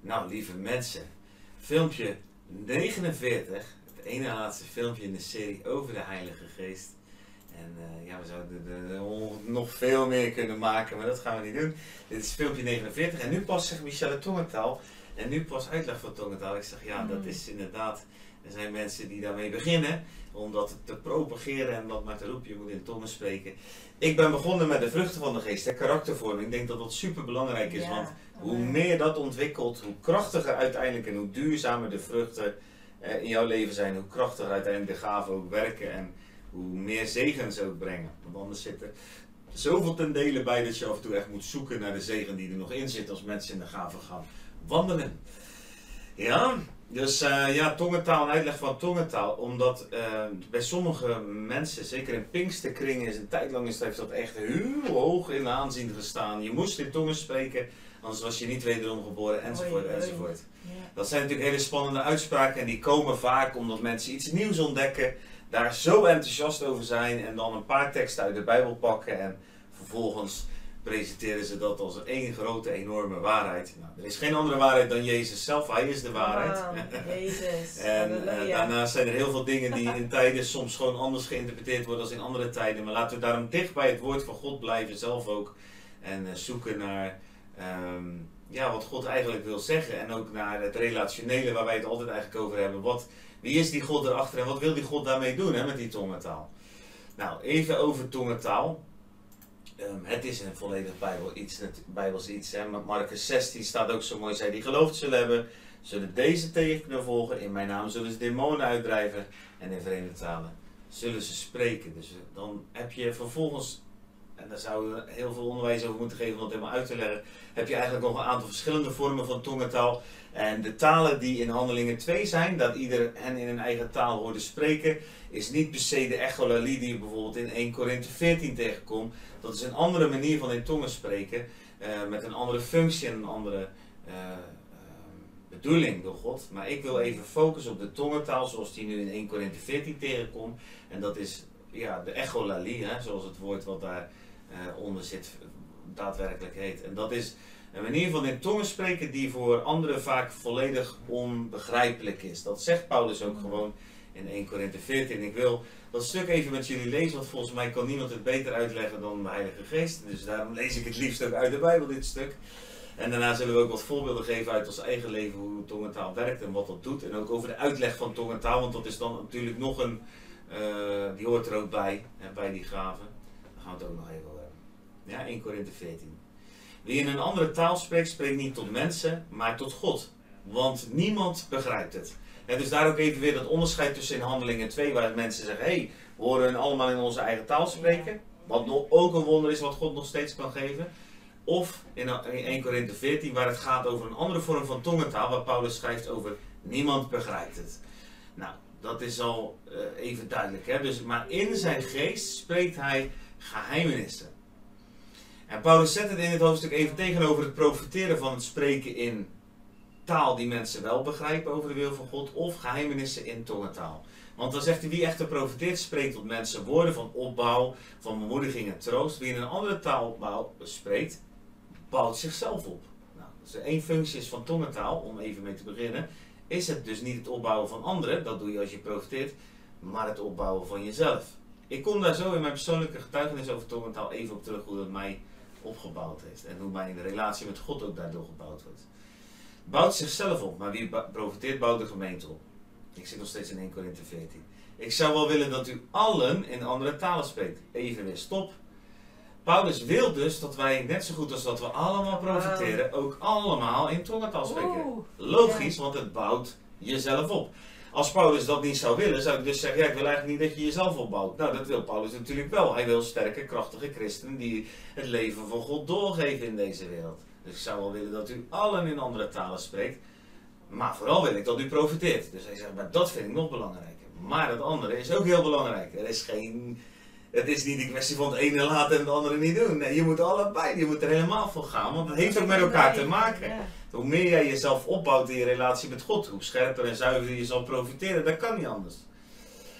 Nou, lieve mensen, filmpje 49, het ene laatste filmpje in de serie over de Heilige Geest. En eh, ja, we zouden er er nog veel meer kunnen maken, maar dat gaan we niet doen. Dit is filmpje 49 en nu pas zegt Michelle tongentaal en nu pas uitleg van tongentaal. Ik zeg ja, dat Mm. is inderdaad, er zijn mensen die daarmee beginnen om dat te propageren en dat maar te roepen, je moet in tongen spreken. Ik ben begonnen met de vruchten van de geest, de karaktervorming. Ik denk dat dat super belangrijk is, Ja. want hoe meer dat ontwikkelt, hoe krachtiger uiteindelijk en hoe duurzamer de vruchten eh, in jouw leven zijn, hoe krachtiger uiteindelijk de gaven ook werken en hoe meer zegen ze ook brengen. Want anders zit er zoveel ten dele bij dat je af en toe echt moet zoeken naar de zegen die er nog in zit als mensen in de gaven gaan wandelen. Ja, dus eh, ja, tongentaal en uitleg van tongentaal. Omdat eh, bij sommige mensen, zeker in Pinksterkringen, is een tijd lang is, heeft dat echt heel hoog in de aanzien gestaan. Je moest in tongen spreken, anders was je niet wederom geboren, enzovoort, Oei, oei. enzovoort. Ja. Dat zijn natuurlijk hele spannende uitspraken en die komen vaak omdat mensen iets nieuws ontdekken, daar zo enthousiast over zijn en dan een paar teksten uit de Bijbel pakken en vervolgens presenteren ze dat als één grote enorme waarheid. Nou, er is geen andere waarheid dan Jezus zelf, hij is de waarheid. Jezus. En eh, daarnaast zijn er heel veel dingen die in tijden soms gewoon anders geïnterpreteerd worden dan in andere tijden. Maar laten we daarom dicht bij het woord van God blijven, zelf ook. En eh, zoeken naar ehm, ja, wat God eigenlijk wil zeggen. En ook naar het relationele waar wij het altijd eigenlijk over hebben. Wat, wie is die God erachter en wat wil die God daarmee doen hè, met die tongentaal? Nou, even over tongentaal. Ehm, het is een volledig Bijbel iets, Bijbels iets. Hè. Marcus 16 staat ook zo mooi, zij die geloofd zullen hebben, zullen deze tegen kunnen volgen. In mijn naam zullen ze demonen uitdrijven en in vreemde talen zullen ze spreken. Dus dan heb je vervolgens, en daar zouden we heel veel onderwijs over moeten geven om dat helemaal uit te leggen, heb je eigenlijk nog een aantal verschillende vormen van tongentaal. En de talen die in handelingen 2 zijn, dat ieder hen in een eigen taal hoorde spreken, is niet per se de echolalie die je bijvoorbeeld in 1 Korinthe 14 tegenkomt. Dat is een andere manier van in tongen spreken, eh, met een andere functie en een andere eh, eh, bedoeling door God. Maar ik wil even focussen op de tongentaal zoals die nu in 1 Korinthe 14 tegenkomt. En dat is ja, de echolalie, hè, zoals het woord wat daar onder zit daadwerkelijk heet. En dat is een manier van in tongen spreken die voor anderen vaak volledig onbegrijpelijk is. Dat zegt Paulus ook gewoon in 1 Korinthe 14. Ik wil dat stuk even met jullie lezen, want volgens mij kan niemand het beter uitleggen dan de Heilige Geest. Dus daarom lees ik het liefst ook uit de Bijbel, dit stuk. En daarna zullen we ook wat voorbeelden geven uit ons eigen leven, hoe tongentaal werkt en wat dat doet. En ook over de uitleg van tongentaal, want dat is dan natuurlijk nog een, eh, die hoort er ook bij, hè, bij die gaven. Daar gaan we het ook nog even. Ja, 1 Korinthe 14. Wie in een andere taal spreekt, spreekt niet tot mensen, maar tot God. Want niemand begrijpt het. En dus daar ook even weer dat onderscheid tussen in handelingen 2, waar mensen zeggen, hé, hey, we horen allemaal in onze eigen taal spreken. Wat nog ook een wonder is wat God nog steeds kan geven. Of in 1 Korinthe 14, waar het gaat over een andere vorm van tongentaal, waar Paulus schrijft over niemand begrijpt het. Nou, dat is al eh, even duidelijk. Hè? Dus, maar in zijn geest spreekt hij geheimenissen. En Paulus zet het in het hoofdstuk even tegenover het profiteren van het spreken in taal die mensen wel begrijpen over de wil van God, of geheimenissen in tongentaal. Want dan zegt hij, wie echter profiteert, spreekt tot mensen woorden van opbouw, van bemoediging en troost. Wie in een andere taal spreekt, bouwt zichzelf op. Nou, dus één functie is van tongentaal, om even mee te beginnen, is het dus niet het opbouwen van anderen, dat doe je als je profiteert, maar het opbouwen van jezelf. Ik kom daar zo in mijn persoonlijke getuigenis over tongentaal even op terug hoe dat mij opgebouwd heeft. En hoe mijn relatie met God ook daardoor gebouwd wordt. Bouwt zichzelf op, maar wie profiteert, bouwt de gemeente op. Ik zit nog steeds in 1 Korinthe 14. Ik zou wel willen dat u allen in andere talen spreekt. Even weer stop. Paulus wil dus dat wij, net zo goed als dat we allemaal profiteren, ook allemaal in tongentaal spreken. Logisch, want het bouwt jezelf op. Als Paulus dat niet zou willen, zou ik dus zeggen, ja, ik wil eigenlijk niet dat je jezelf opbouwt. Nou, dat wil Paulus natuurlijk wel. Hij wil sterke, krachtige christenen die het leven van God doorgeven in deze wereld. Dus ik zou wel willen dat u allen in andere talen spreekt. Maar vooral wil ik dat u profiteert. Dus hij zegt, maar dat vind ik nog belangrijker. Maar het andere is ook heel belangrijk. Er is geen... Het is niet een kwestie van het ene laten en het andere niet doen. Nee, je moet allebei, je moet er helemaal voor gaan. Want het heeft ook met elkaar te maken. Ja. Hoe meer jij jezelf opbouwt in je relatie met God, hoe scherper en zuiverder je zal profiteren. Dat kan niet anders.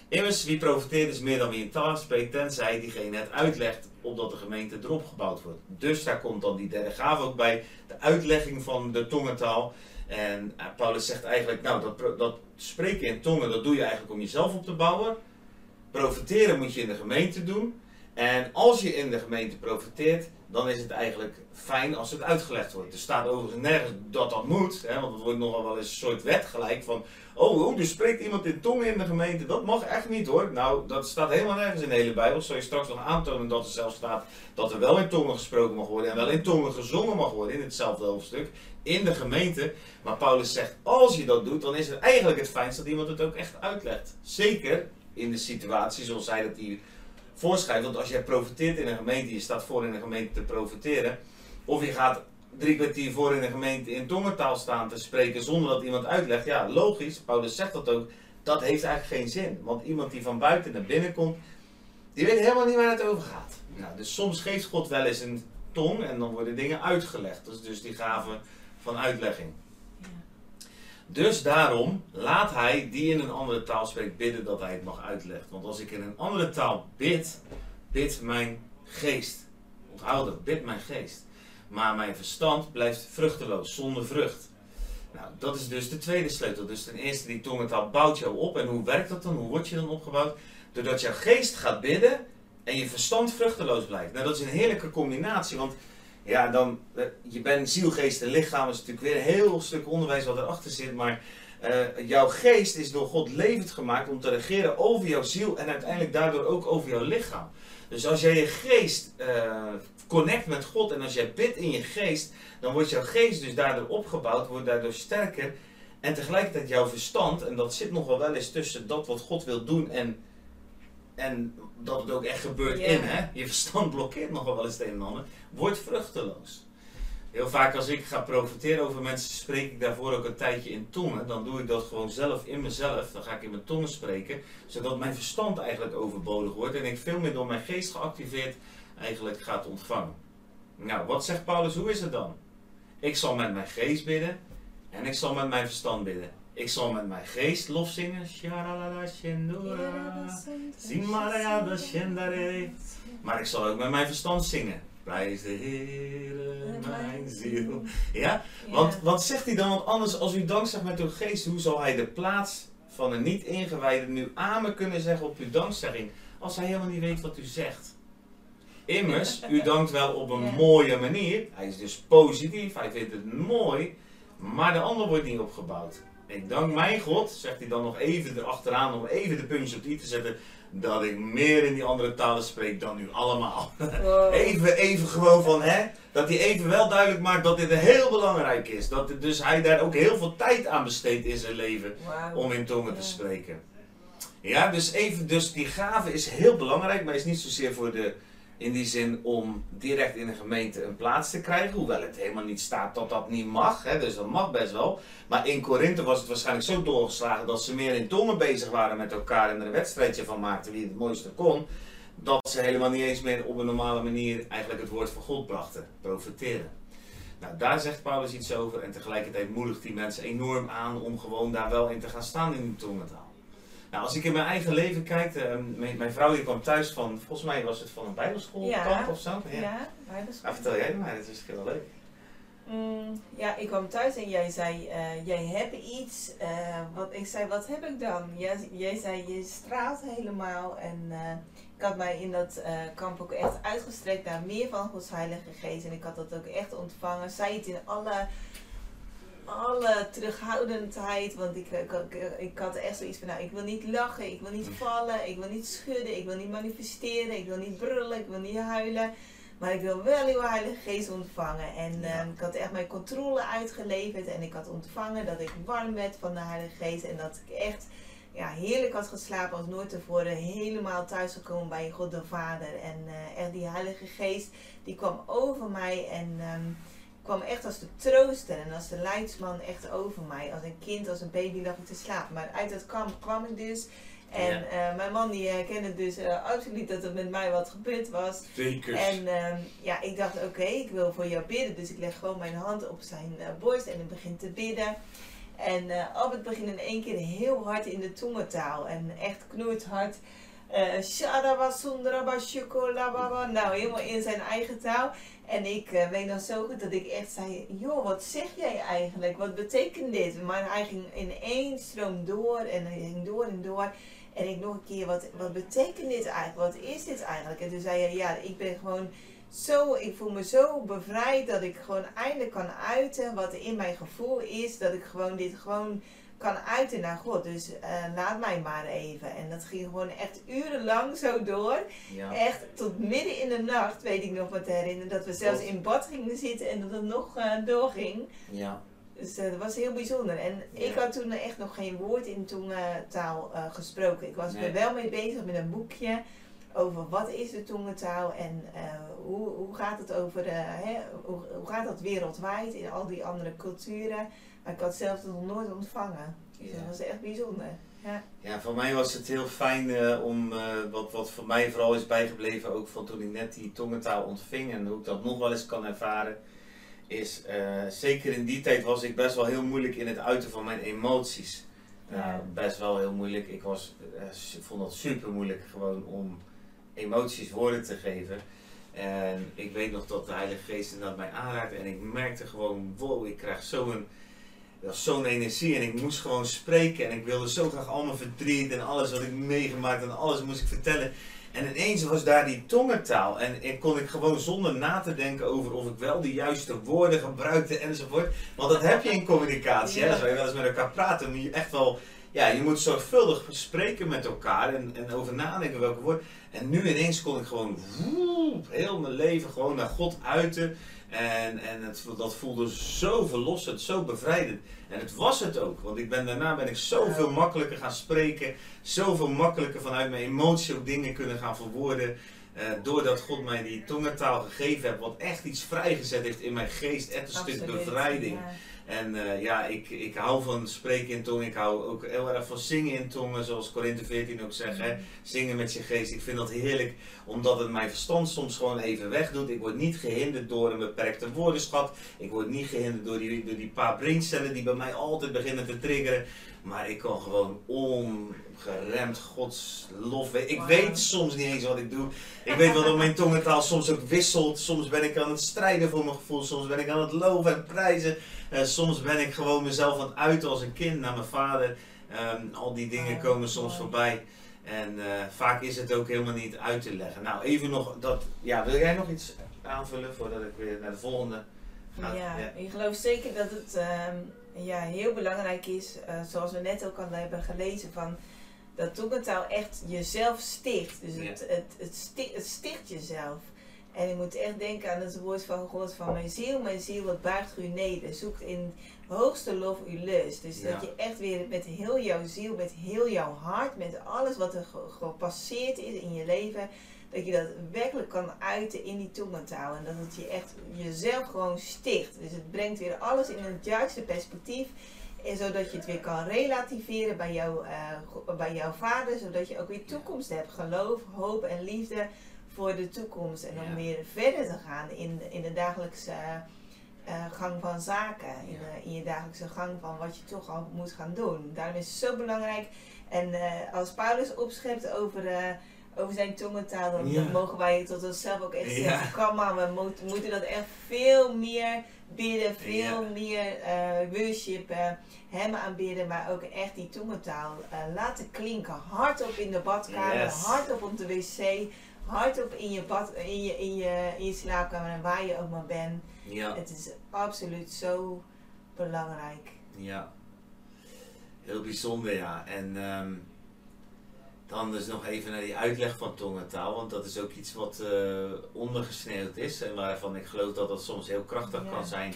Immers, wie profiteert is meer dan wie in taal spreekt, tenzij diegene het uitlegt, opdat de gemeente erop gebouwd wordt. Dus daar komt dan die derde gave ook bij, de uitlegging van de tongentaal. En eh, Paulus zegt eigenlijk, nou dat, dat spreken in tongen, dat doe je eigenlijk om jezelf op te bouwen. Profiteren moet je in de gemeente doen. En als je in de gemeente profiteert, dan is het eigenlijk fijn als het uitgelegd wordt. Er staat overigens nergens dat dat moet, hè, want het wordt nogal wel eens een soort wet gelijk van, oh, oh, er spreekt iemand in tongen in de gemeente, dat mag echt niet hoor. Nou, dat staat helemaal nergens in de hele Bijbel. Zal je straks nog aantonen dat er zelfs staat dat er wel in tongen gesproken mag worden en wel in tongen gezongen mag worden in hetzelfde hoofdstuk, in de gemeente. Maar Paulus zegt, als je dat doet, dan is het eigenlijk het fijnst dat iemand het ook echt uitlegt. Zeker in de situatie zoals zij dat hier voorschrijft. Want als jij profiteert in een gemeente, je staat voor in een gemeente te profiteren, of je gaat drie kwartier voor in een gemeente in tongentaal staan te spreken zonder dat iemand uitlegt, ja, logisch, Paulus zegt dat ook, dat heeft eigenlijk geen zin. Want iemand die van buiten naar binnen komt, die weet helemaal niet waar het over gaat. Nou, dus soms geeft God wel eens een tong en dan worden dingen uitgelegd. Dat is dus die gave van uitlegging. Dus daarom laat hij die in een andere taal spreekt bidden dat hij het mag uitleggen. Want als ik in een andere taal bid, bid mijn geest. Onthoud dat, bid mijn geest. Maar mijn verstand blijft vruchteloos, zonder vrucht. Nou, dat is dus de tweede sleutel. Dus ten eerste, die tongentaal bouwt jou op. En hoe werkt dat dan? Hoe word je dan opgebouwd? Doordat jouw geest gaat bidden en je verstand vruchteloos blijft. Nou, dat is een heerlijke combinatie. Want ja, dan, eh, je bent ziel, geest en lichaam. Dat is natuurlijk weer een heel stuk onderwijs wat erachter zit. Maar uh, jouw geest is door God levend gemaakt om te regeren over jouw ziel en uiteindelijk daardoor ook over jouw lichaam. Dus als jij je geest uh, connect met God en als jij bidt in je geest, dan wordt jouw geest dus daardoor opgebouwd, wordt daardoor sterker. En tegelijkertijd jouw verstand, en dat zit nog wel eens tussen dat wat God wil doen en, en dat het ook echt gebeurt in, hè? je verstand blokkeert nog wel eens het een en ander, wordt vruchteloos. Heel vaak als ik ga profiteren over mensen, spreek ik daarvoor ook een tijdje in tongen. Dan doe ik dat gewoon zelf in mezelf. Dan ga ik in mijn tongen spreken, zodat mijn verstand eigenlijk overbodig wordt en ik veel meer door mijn geest geactiveerd eigenlijk gaat ontvangen. Nou, wat zegt Paulus? Hoe is het dan? Ik zal met mijn geest bidden en ik zal met mijn verstand bidden. Ik zal met mijn geest lof zingen. Maar ik zal ook met mijn verstand zingen. Prijs de Heer, mijn ziel. Ja? Want wat zegt hij dan? Want anders, als u dankzegt met uw geest, hoe zal hij de plaats van een niet-ingewijde nu amen kunnen zeggen op uw dankzegging? Als hij helemaal niet weet wat u zegt. Immers, u dankt wel op een mooie manier. Hij is dus positief, hij vindt het mooi. Maar de ander wordt niet opgebouwd. Ik dank mijn God, zegt hij dan nog even erachteraan om even de puntjes op die te zetten, dat ik meer in die andere talen spreek dan u allemaal. Even, even gewoon van, hè, dat hij even wel duidelijk maakt dat dit heel belangrijk is. Dat dus hij daar ook heel veel tijd aan besteedt in zijn leven om in tongen te spreken. Ja, dus even, dus die gave is heel belangrijk, maar is niet zozeer voor de in die zin om direct in een gemeente een plaats te krijgen. Hoewel het helemaal niet staat dat dat niet mag. Hè, dus dat mag best wel. Maar in Korinthe was het waarschijnlijk zo doorgeslagen dat ze meer in tongen bezig waren met elkaar en er een wedstrijdje van maakten wie het mooiste kon. Dat ze helemaal niet eens meer op een normale manier eigenlijk het woord van God brachten. Profiteren. Nou, daar zegt Paulus iets over en tegelijkertijd moedigt die mensen enorm aan om gewoon daar wel in te gaan staan in die tongentaal. Nou, als ik in mijn eigen leven kijk, uh, mijn, mijn, vrouw die kwam thuis van, volgens mij was het van een bijbelschoolkamp of zo. Ja, ja bijbelschool. Ah, vertel jij maar, dat is heel leuk. Mm, ja, ik kwam thuis en jij zei, uh, jij hebt iets. Uh, wat, ik zei, wat heb ik dan? Jij, jij zei, je straalt helemaal. En ik had mij in dat kamp ook echt uitgestrekt naar meer van Gods Heilige Geest. En ik had dat ook echt ontvangen. Zei het in alle alle terughoudendheid. Want ik, ik, ik, had echt zoiets van, nou, ik wil niet lachen, ik wil niet vallen, ik wil niet schudden, ik wil niet manifesteren, ik wil niet brullen, ik wil niet huilen. Maar ik wil wel uw Heilige Geest ontvangen. En ehm, ik had echt mijn controle uitgeleverd. En ik had ontvangen dat ik warm werd van de Heilige Geest. En dat ik echt ja, heerlijk had geslapen als nooit tevoren. Helemaal thuis gekomen bij God de Vader. En uh, echt die Heilige Geest die kwam over mij. En um, kwam echt als de trooster en als de leidsman echt over mij. Als een kind, als een baby lag ik te slapen. Maar uit dat kamp kwam ik dus. En eh, mijn man die herkende dus uh, absoluut dat er met mij wat gebeurd was. Zeker. En uh, ja, ik dacht oké, ik wil voor jou bidden. Dus ik leg gewoon mijn hand op zijn uh, borst en ik begin te bidden. En Albert begint in één keer heel hard in de tongentaal. En echt knoert hard. Uh, Shadaba. Nou, helemaal in zijn eigen taal. En ik uh, weet nog zo goed dat ik echt zei: Joh, wat zeg jij eigenlijk? Wat betekent dit? Maar hij ging in één stroom door en hij ging door en door. En ik nog een keer: Wat, wat betekent dit eigenlijk? Wat is dit eigenlijk? En toen zei hij: Ja, ik ben gewoon zo, ik voel me zo bevrijd dat ik gewoon eindelijk kan uiten wat in mijn gevoel is. Dat ik gewoon dit gewoon kan uiten naar God. Dus uh, laat mij maar even. En dat ging gewoon echt urenlang zo door. Ja. Echt tot midden in de nacht, weet ik nog wat te herinneren. Dat we zelfs in bad gingen zitten en dat het nog uh, doorging. Ja. Dus uh, dat was heel bijzonder. En ik had toen echt nog geen woord in tongentaal gesproken. Ik was er wel mee bezig met een boekje over wat is de tongentaal en hoe, hoe gaat het over, hè, hoe, hoe gaat dat wereldwijd in al die andere culturen. Maar ik had zelf nog nooit ontvangen. Dus dat was echt bijzonder. Ja. ja, voor mij was het heel fijn uh, om, uh, wat, wat voor mij vooral is bijgebleven, ook van toen ik net die tongentaal ontving en hoe ik dat nog wel eens kan ervaren, is uh, zeker in die tijd was ik best wel heel moeilijk in het uiten van mijn emoties. Ja. best wel heel moeilijk. Ik was, vond dat super moeilijk gewoon om emoties woorden te geven. En ik weet nog dat de Heilige Geest inderdaad mij aanraakte en ik merkte gewoon, wow, ik krijg zo'n was zo'n energie en ik moest gewoon spreken en ik wilde zo graag al mijn verdriet en alles wat ik meegemaakt en alles moest ik vertellen. En ineens was daar die tongentaal en, en kon ik gewoon zonder na te denken over of ik wel de juiste woorden gebruikte enzovoort. Want dat heb je in communicatie, ja. hè? als je wel eens met elkaar praten, moet je echt wel, ja, je moet zorgvuldig spreken met elkaar en, en over nadenken welke woorden. En nu ineens kon ik gewoon woep, heel mijn leven gewoon naar God uiten. En, en het, dat voelde zo verlossend, zo bevrijdend. En het was het ook, want ik ben, daarna ben ik zoveel makkelijker gaan spreken, zoveel makkelijker vanuit mijn emotie ook dingen kunnen gaan verwoorden. Uh, doordat God mij die tongentaal gegeven heeft, wat echt iets vrijgezet heeft in mijn geest, echt een stuk bevrijding. En uh, ja, ik, ik hou van spreken in tongen. Ik hou ook heel erg van zingen in tongen, zoals Korinthe 14 ook zegt. Hè? Mm. Zingen met je geest. Ik vind dat heerlijk, omdat het mijn verstand soms gewoon even wegdoet. Ik word niet gehinderd door een beperkte woordenschat. Ik word niet gehinderd door die, door die paar braincellen die bij mij altijd beginnen te triggeren. Maar ik kan gewoon ongeremd Gods lof. Ik weet soms niet eens wat ik doe. Ik weet wel dat mijn tongentaal soms ook wisselt. Soms ben ik aan het strijden voor mijn gevoel. Soms ben ik aan het loven en prijzen. Uh, soms ben ik gewoon mezelf aan het uiten als een kind naar mijn vader. Um, al die dingen komen soms voorbij. En uh, vaak is het ook helemaal niet uit te leggen. Nou, even nog dat. Ja, wil jij nog iets aanvullen voordat ik weer naar de volgende ga? Ja, ja. ik geloof zeker dat het um, ja, heel belangrijk is, uh, zoals we net ook al hebben gelezen, van dat tongentaal echt jezelf sticht. Dus het, het, het, sticht, het sticht jezelf. En je moet echt denken aan het woord van God van mijn ziel, mijn ziel, wat buigt u neder. Zoekt in hoogste lof uw lust. Dus dat je echt weer met heel jouw ziel, met heel jouw hart, met alles wat er gepasseerd is in je leven, dat je dat werkelijk kan uiten in die tongentaal. En dat het je echt jezelf gewoon sticht. Dus het brengt weer alles in het juiste perspectief. En zodat je het weer kan relativeren bij, jou, uh, bij jouw vader. Zodat je ook weer toekomst hebt. Geloof, hoop en liefde voor de toekomst. En om weer verder te gaan in, in de dagelijkse uh, gang van zaken. In, in, je dagelijkse gang van wat je toch al moet gaan doen. Daarom is het zo belangrijk. En uh, als Paulus opschept over, uh, over zijn tongentaal, dan, mogen wij tot onszelf ook echt zeggen: kom maar, we moet, moeten dat echt veel meer bidden, veel meer worship, hem aanbidden, maar ook echt die tongentaal laten klinken. Hardop in de badkamer, yes. hardop op de wc hardop in je, bad, in, je, in, je, in je slaapkamer en waar je ook maar bent. Ja. Het is absoluut zo belangrijk. Ja, heel bijzonder ja. En um, dan dus nog even naar die uitleg van tongentaal, want dat is ook iets wat uh, ondergesneeuwd is en waarvan ik geloof dat dat soms heel krachtig kan zijn.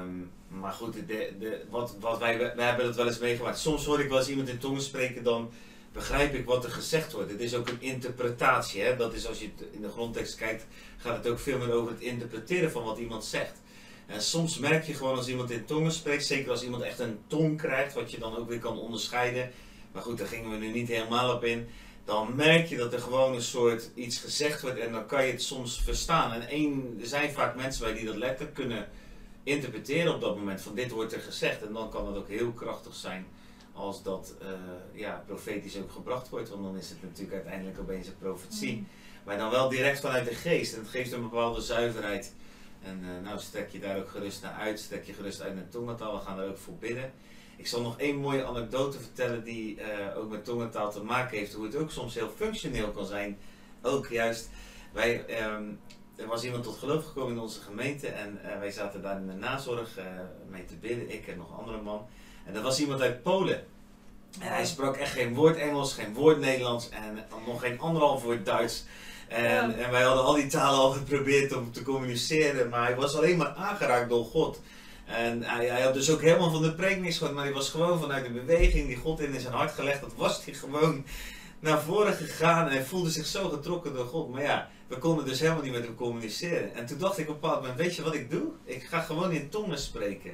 Um, maar goed, de, de, wat, wat wij, wij hebben dat wel eens meegemaakt. Soms hoor ik wel eens iemand in tongen spreken, dan begrijp ik wat er gezegd wordt. Het is ook een interpretatie. Hè? Dat is als je in de grondtekst kijkt, gaat het ook veel meer over het interpreteren van wat iemand zegt. En soms merk je gewoon als iemand in tongen spreekt, zeker als iemand echt een tong krijgt, wat je dan ook weer kan onderscheiden. Maar goed, daar gingen we nu niet helemaal op in. Dan merk je dat er gewoon een soort iets gezegd wordt en dan kan je het soms verstaan. En er zijn vaak mensen bij die dat letterlijk kunnen interpreteren op dat moment. Van dit wordt er gezegd. En dan kan het ook heel krachtig zijn als dat uh, ja, profetisch ook gebracht wordt. Want dan is het natuurlijk uiteindelijk opeens een profetie. Mm. Maar dan wel direct vanuit de geest. En het geeft een bepaalde zuiverheid. En uh, nou strek je daar ook gerust naar uit. Strek je gerust uit naar tongentaal. We gaan er ook voor bidden. Ik zal nog één mooie anekdote vertellen die uh, ook met tongentaal te maken heeft. Hoe het ook soms heel functioneel kan zijn. Ook juist, wij, um, er was iemand tot geloof gekomen in onze gemeente. En wij zaten daar in de nazorg mee te bidden. Ik en nog een andere man. En dat was iemand uit Polen. En hij sprak echt geen woord Engels, geen woord Nederlands en nog geen anderhalf woord Duits. En, en wij hadden al die talen al geprobeerd om te communiceren, maar hij was alleen maar aangeraakt door God. En hij, hij, had dus ook helemaal van de preek niks gehoord, maar hij was gewoon vanuit de beweging die God in zijn hart gelegd had, was hij gewoon naar voren gegaan en hij voelde zich zo getrokken door God. Maar ja, we konden dus helemaal niet met hem communiceren. En toen dacht ik op een bepaald moment, weet je wat ik doe? Ik ga gewoon in tongen spreken.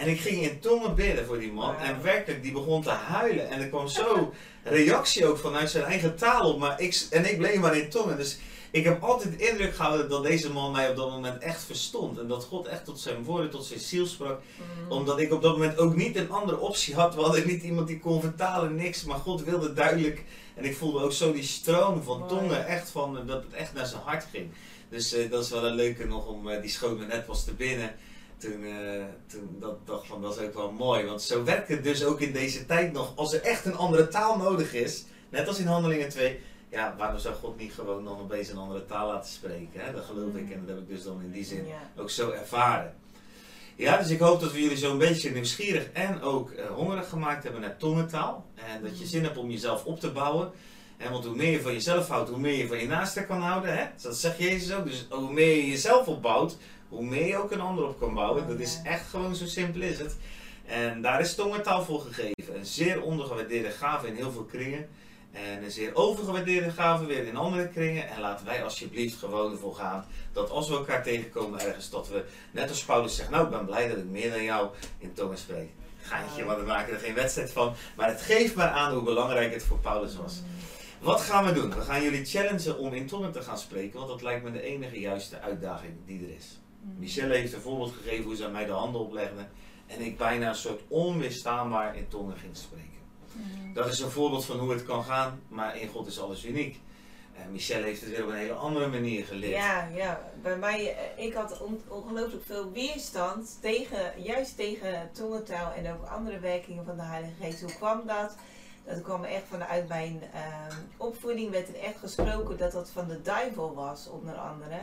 En ik ging in tongen bidden voor die man. En werkelijk, die begon te huilen. En er kwam zo reactie ook vanuit zijn eigen taal op. Maar ik, en ik bleef maar in tongen. Dus ik heb altijd de indruk gehouden dat deze man mij op dat moment echt verstond. En dat God echt tot zijn woorden, tot zijn ziel sprak. Mm. Omdat ik op dat moment ook niet een andere optie had. We hadden niet iemand die kon vertalen, niks. Maar God wilde duidelijk. En ik voelde ook zo die stroom van tongen. Echt van, dat het echt naar zijn hart ging. Dus uh, dat is wel een leuke nog om, uh, die schoot me net was te binnen toen, uh, toen dat, dacht van dat is ook wel mooi. Want zo werkt het dus ook in deze tijd nog. Als er echt een andere taal nodig is, net als in Handelingen 2, ja, waarom zou God niet gewoon dan opeens een andere taal laten spreken? Hè? Dat geloof ik en dat heb ik dus dan in die zin ook zo ervaren. Ja, dus ik hoop dat we jullie zo een beetje nieuwsgierig en ook uh, hongerig gemaakt hebben naar tongentaal. En dat je zin hebt om jezelf op te bouwen. En want hoe meer je van jezelf houdt, hoe meer je van je naaste kan houden. Hè? Dat zegt Jezus ook. Dus hoe meer je jezelf opbouwt, hoe meer je ook een ander op kan bouwen. Dat is echt gewoon zo simpel is het. En daar is tongentaal voor gegeven. Een zeer ondergewaardeerde gave in heel veel kringen. En een zeer overgewaardeerde gave weer in andere kringen. En laten wij alsjeblieft gewoon ervoor gaan dat als we elkaar tegenkomen ergens, dat we net als Paulus zegt, nou ik ben blij dat ik meer dan jou in tongen spreek. Gaantje, want we maken er geen wedstrijd van. Maar het geeft maar aan hoe belangrijk het voor Paulus was. Wat gaan we doen? We gaan jullie challengen om in tongen te gaan spreken, want dat lijkt me de enige juiste uitdaging die er is. Michelle heeft een voorbeeld gegeven hoe ze aan mij de handen oplegde. En ik bijna een soort onweerstaanbaar in tongen ging spreken. Mhm. Dat is een voorbeeld van hoe het kan gaan, maar in God is alles uniek. En Michelle heeft het weer op een hele andere manier geleerd. Ja, ja. bij mij, eh, ik had ongelooflijk veel weerstand tegen, juist tegen tongentaal en ook andere werkingen van de Heilige Geest. Hoe kwam dat? Dat kwam echt vanuit mijn uh, opvoeding, werd er echt gesproken dat dat van de duivel was, onder andere.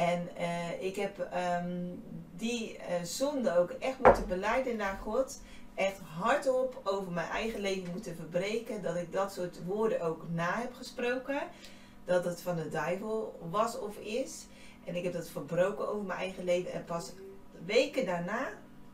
En uh, ik heb um, die uh, zonde ook echt moeten beleiden naar God. Echt hardop over mijn eigen leven moeten verbreken. Dat ik dat soort woorden ook na heb gesproken. Dat het van de duivel was of is. En ik heb dat verbroken over mijn eigen leven. En pas weken daarna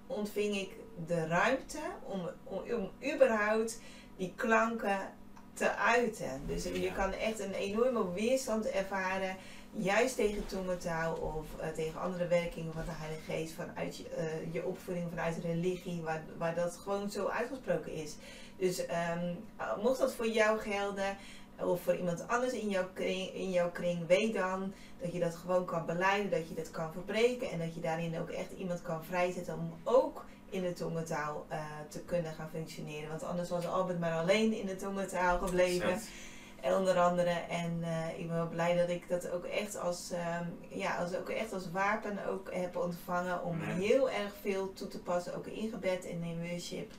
ontving ik de ruimte om, om überhaupt die klanken te uiten. Dus je kan echt een enorme weerstand ervaren juist tegen tongentaal of uh, tegen andere werkingen van de Heilige Geest, vanuit je, uh, je opvoeding, vanuit religie, waar, waar dat gewoon zo uitgesproken is. Dus um, mocht dat voor jou gelden, of voor iemand anders in jouw, kring, in jouw kring, weet dan dat je dat gewoon kan beleiden, dat je dat kan verbreken en dat je daarin ook echt iemand kan vrijzetten om ook in de tongentaal uh, te kunnen gaan functioneren. Want anders was Albert maar alleen in de tongentaal gebleven onder andere. En uh, ik ben wel blij dat ik dat ook echt als, um, ja, als, ook echt als wapen ook heb ontvangen om heel erg veel toe te passen, ook in gebed en in worship.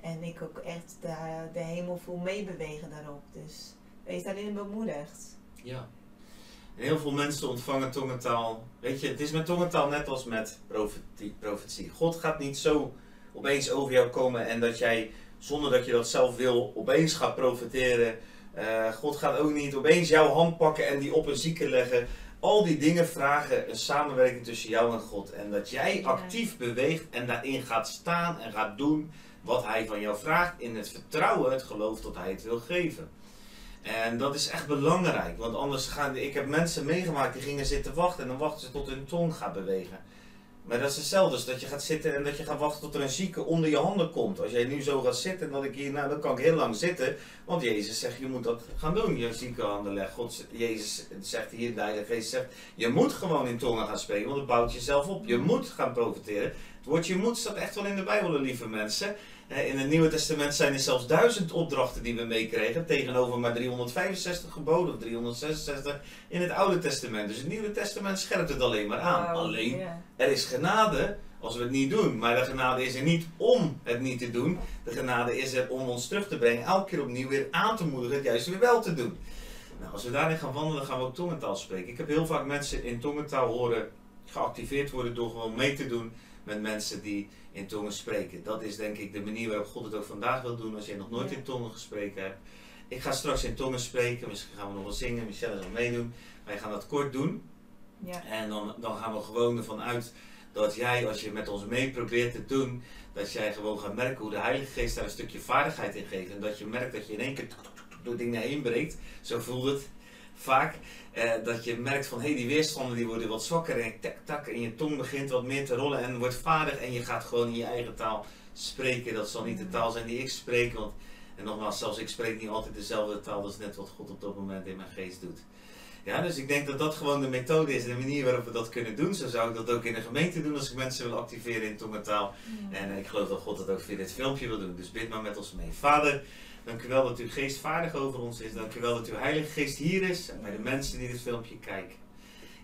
En ik ook echt de, de hemel voel meebewegen daarop. Dus wees daarin bemoedigd. Ja. heel veel mensen ontvangen tongentaal. Weet je, het is met tongentaal net als met profetie. God gaat niet zo opeens over jou komen en dat jij, zonder dat je dat zelf wil, opeens gaat profiteren uh, God gaat ook niet opeens jouw hand pakken en die op een zieke leggen. Al die dingen vragen een samenwerking tussen jou en God. En dat jij actief beweegt en daarin gaat staan en gaat doen wat Hij van jou vraagt. In het vertrouwen, het geloof dat Hij het wil geven. En dat is echt belangrijk. Want anders gaan. Ik heb mensen meegemaakt die gingen zitten wachten en dan wachten ze tot hun tong gaat bewegen. Maar dat is hetzelfde, dat je gaat zitten en dat je gaat wachten tot er een zieke onder je handen komt. Als jij nu zo gaat zitten, dan, ik hier, nou, dan kan ik heel lang zitten. Want Jezus zegt, je moet dat gaan doen, je zieke handen leggen. God, Jezus zegt hier, de Heilige Geest zegt, je moet gewoon in tongen gaan spreken, want het bouwt jezelf op. Je moet gaan profiteren. Het woordje moed staat echt wel in de Bijbel, lieve mensen. In het Nieuwe Testament zijn er zelfs duizend opdrachten die we meekregen, tegenover maar 365 geboden of 366 in het Oude Testament. Dus het Nieuwe Testament scherpt het alleen maar aan. Wauw, Alleen, er is genade als we het niet doen. Maar de genade is er niet om het niet te doen. De genade is er om ons terug te brengen, elke keer opnieuw weer aan te moedigen het juist weer wel te doen. Nou, als we daarin gaan wandelen, gaan we ook tongentaal spreken. Ik heb heel vaak mensen in tongentaal horen geactiveerd worden door gewoon mee te doen met mensen die in tongen spreken. Dat is denk ik de manier waarop God het ook vandaag wil doen als je nog nooit Ja. in tongen gesproken hebt. Ik ga straks in tongen spreken, misschien gaan we nog wel zingen, Michelle zal meedoen. Wij gaan dat kort doen. Ja. En dan, dan gaan we gewoon ervan uit dat jij, als je met ons mee probeert te doen, dat jij gewoon gaat merken hoe de Heilige Geest daar een stukje vaardigheid in geeft. En dat je merkt dat je in één keer door dingen heen breekt. Zo voelt het vaak. Eh, dat je merkt van, hé, hey, die weerstanden die worden wat zwakker. En tak, tak, en je tong begint wat meer te rollen en wordt vaardig. En je gaat gewoon in je eigen taal spreken. Dat zal niet de taal zijn die ik spreek. Want, en nogmaals, zelfs ik spreek niet altijd dezelfde taal. Dat is net wat God op dat moment in mijn geest doet. Ja, dus ik denk dat dat gewoon de methode is, de manier waarop we dat kunnen doen. Zo zou ik dat ook in de gemeente doen als ik mensen wil activeren in tongentaal. En eh, ik geloof dat God dat ook via dit filmpje wil doen. Dus bid maar met ons mee. Vader, dank u wel dat uw geest vaardig over ons is. Dank u wel dat uw Heilige Geest hier is en bij de mensen die dit filmpje kijken.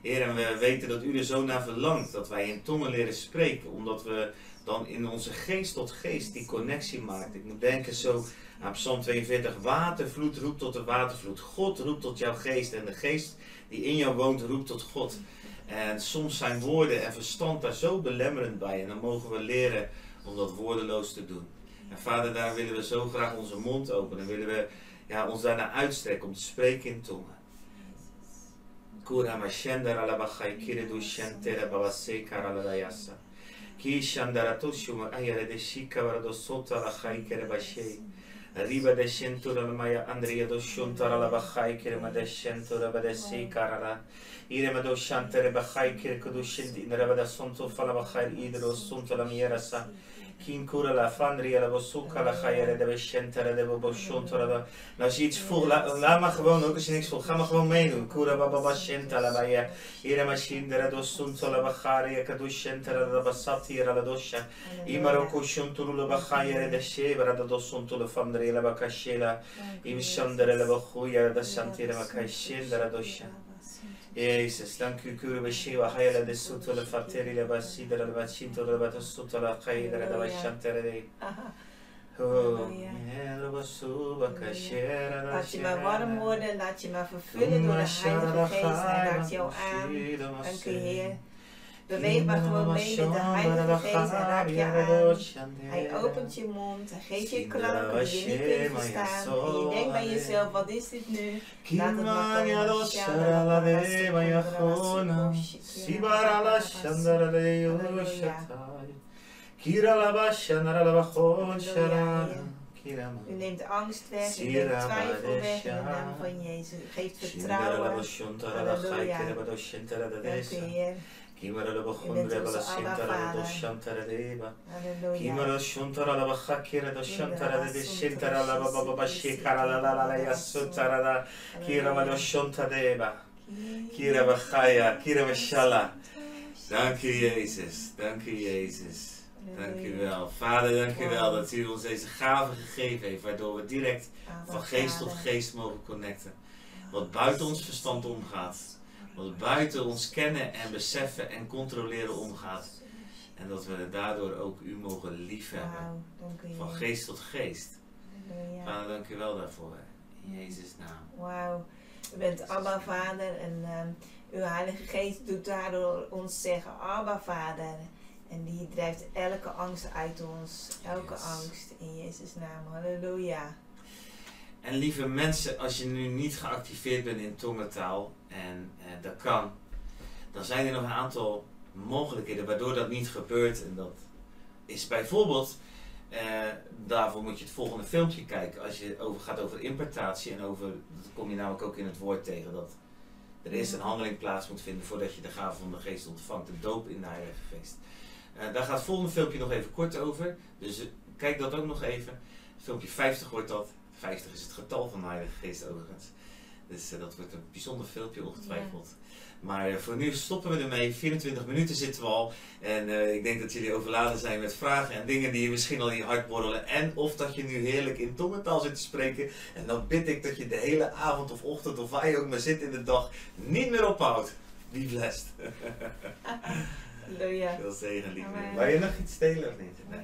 Heer, en we weten dat u er zo naar verlangt dat wij in tongen leren spreken. Omdat we dan in onze geest tot geest die connectie maken. Ik moet denken zo aan Psalm 42. Watervloed roept tot de watervloed. God roept tot jouw geest. En de geest die in jou woont roept tot God. En soms zijn woorden en verstand daar zo belemmerend bij. En dan mogen we leren om dat woordeloos te doen. En vader, daar willen we zo graag onze mond openen. Willen we ja, ons daarna uitstrekken om te spreken in tongen. Kura mashendar alabachai kiredu shentere babase karaladayasa. Ki shandaratoshum ayare de shika varado sota la chai kere bashe. Riba de shentura la maya andria do shuntara la bachai kere ma de shentura ba de se karala. Ire ma do shantere kudu idro la. Kin kura la fandria la bosuka la chayere de beshentere de boboshontara da. Nou, als je iets voelt, la- laat maar gewoon, ook als je niks voelt, ga maar gewoon meedoen. Kura baba bashenta la baya. Ire ma shindera do sunto la bachari, kadushentera la basati la dosha. Imaroko shunturu la bachayere de shebra da dosunto la fandria la bakashela. Im shandere la bachuya da shantira bakashendera dosha. Jezus, dank u, Kura Beshewa, Hayala de Soto, la Fateri, la Basidera, la Bachinto, la Batasoto, la Kaidera, la Bashantere de. Oh, Halleluja. la Basuba, Kashera, la Laat je maar warm worden, laat je maar vervullen door de Heilige Geest. Hij raakt jou aan. Dank u, Heer. Beweeg maar gewoon mee met de Heilige Geest. Hij raakt je aan. Hij opent je mond, hij geeft je klanken die je niet kunt verstaan. En je denkt bij jezelf, wat is dit nu? Laat het maar komen. U neemt angst weg, u neemt twijfel weg in de naam van Jezus. U geeft vertrouwen. Halleluja. Dank u, Heer. Kimara la U bachondre bent ba la onze shintara doshantara Halleluja. Kimara shontara la bachakira doshantara da deshintara la baba shikara la la la yasutara la Kira ma doshonta deba Kira Bachaya, Kira Mashallah. Dank u Jezus, dank u Jezus. Dank u wel. Vader, dank u wel dat u ons deze gave gegeven heeft, waardoor we direct van geest tot geest mogen connecten. Wat buiten ons verstand omgaat. Wat buiten ons kennen en beseffen en controleren omgaat. En dat we daardoor ook u mogen liefhebben. U, Van geest tot geest. Halleluja. Vader, dank u wel daarvoor. In Jezus' naam. Wauw, u bent Abba Vader en ehm, uw Heilige Geest doet daardoor ons zeggen Abba Vader. En die drijft elke angst uit ons, elke Yes. angst in Jezus' naam. Halleluja. En lieve mensen, als je nu niet geactiveerd bent in tongentaal, en eh, dat kan, dan zijn er nog een aantal mogelijkheden waardoor dat niet gebeurt. En dat is bijvoorbeeld, eh, daarvoor moet je het volgende filmpje kijken. Als je over gaat over importatie en over, dat kom je namelijk ook in het woord tegen, dat er eerst een handeling plaats moet vinden voordat je de gave van de geest ontvangt, de doop in de Heilige Geest. Eh, daar gaat het volgende filmpje nog even kort over, dus eh, kijk dat ook nog even. Filmpje 50 wordt dat. 50 is het getal van de Heilige Geest overigens. Dus dat wordt een bijzonder filmpje ongetwijfeld. Maar voor nu stoppen we ermee. 24 minuten zitten we al. En ik denk dat jullie overladen zijn met vragen en dingen die je misschien al in je hart borrelen. En of dat je nu heerlijk in tongentaal zit te spreken. En dan bid ik dat je de hele avond of ochtend of waar je ook maar zit in de dag niet meer ophoudt. Be blessed. Halleluja. Veel zegen, lieve. Wil je nog iets delen of niet? Nee.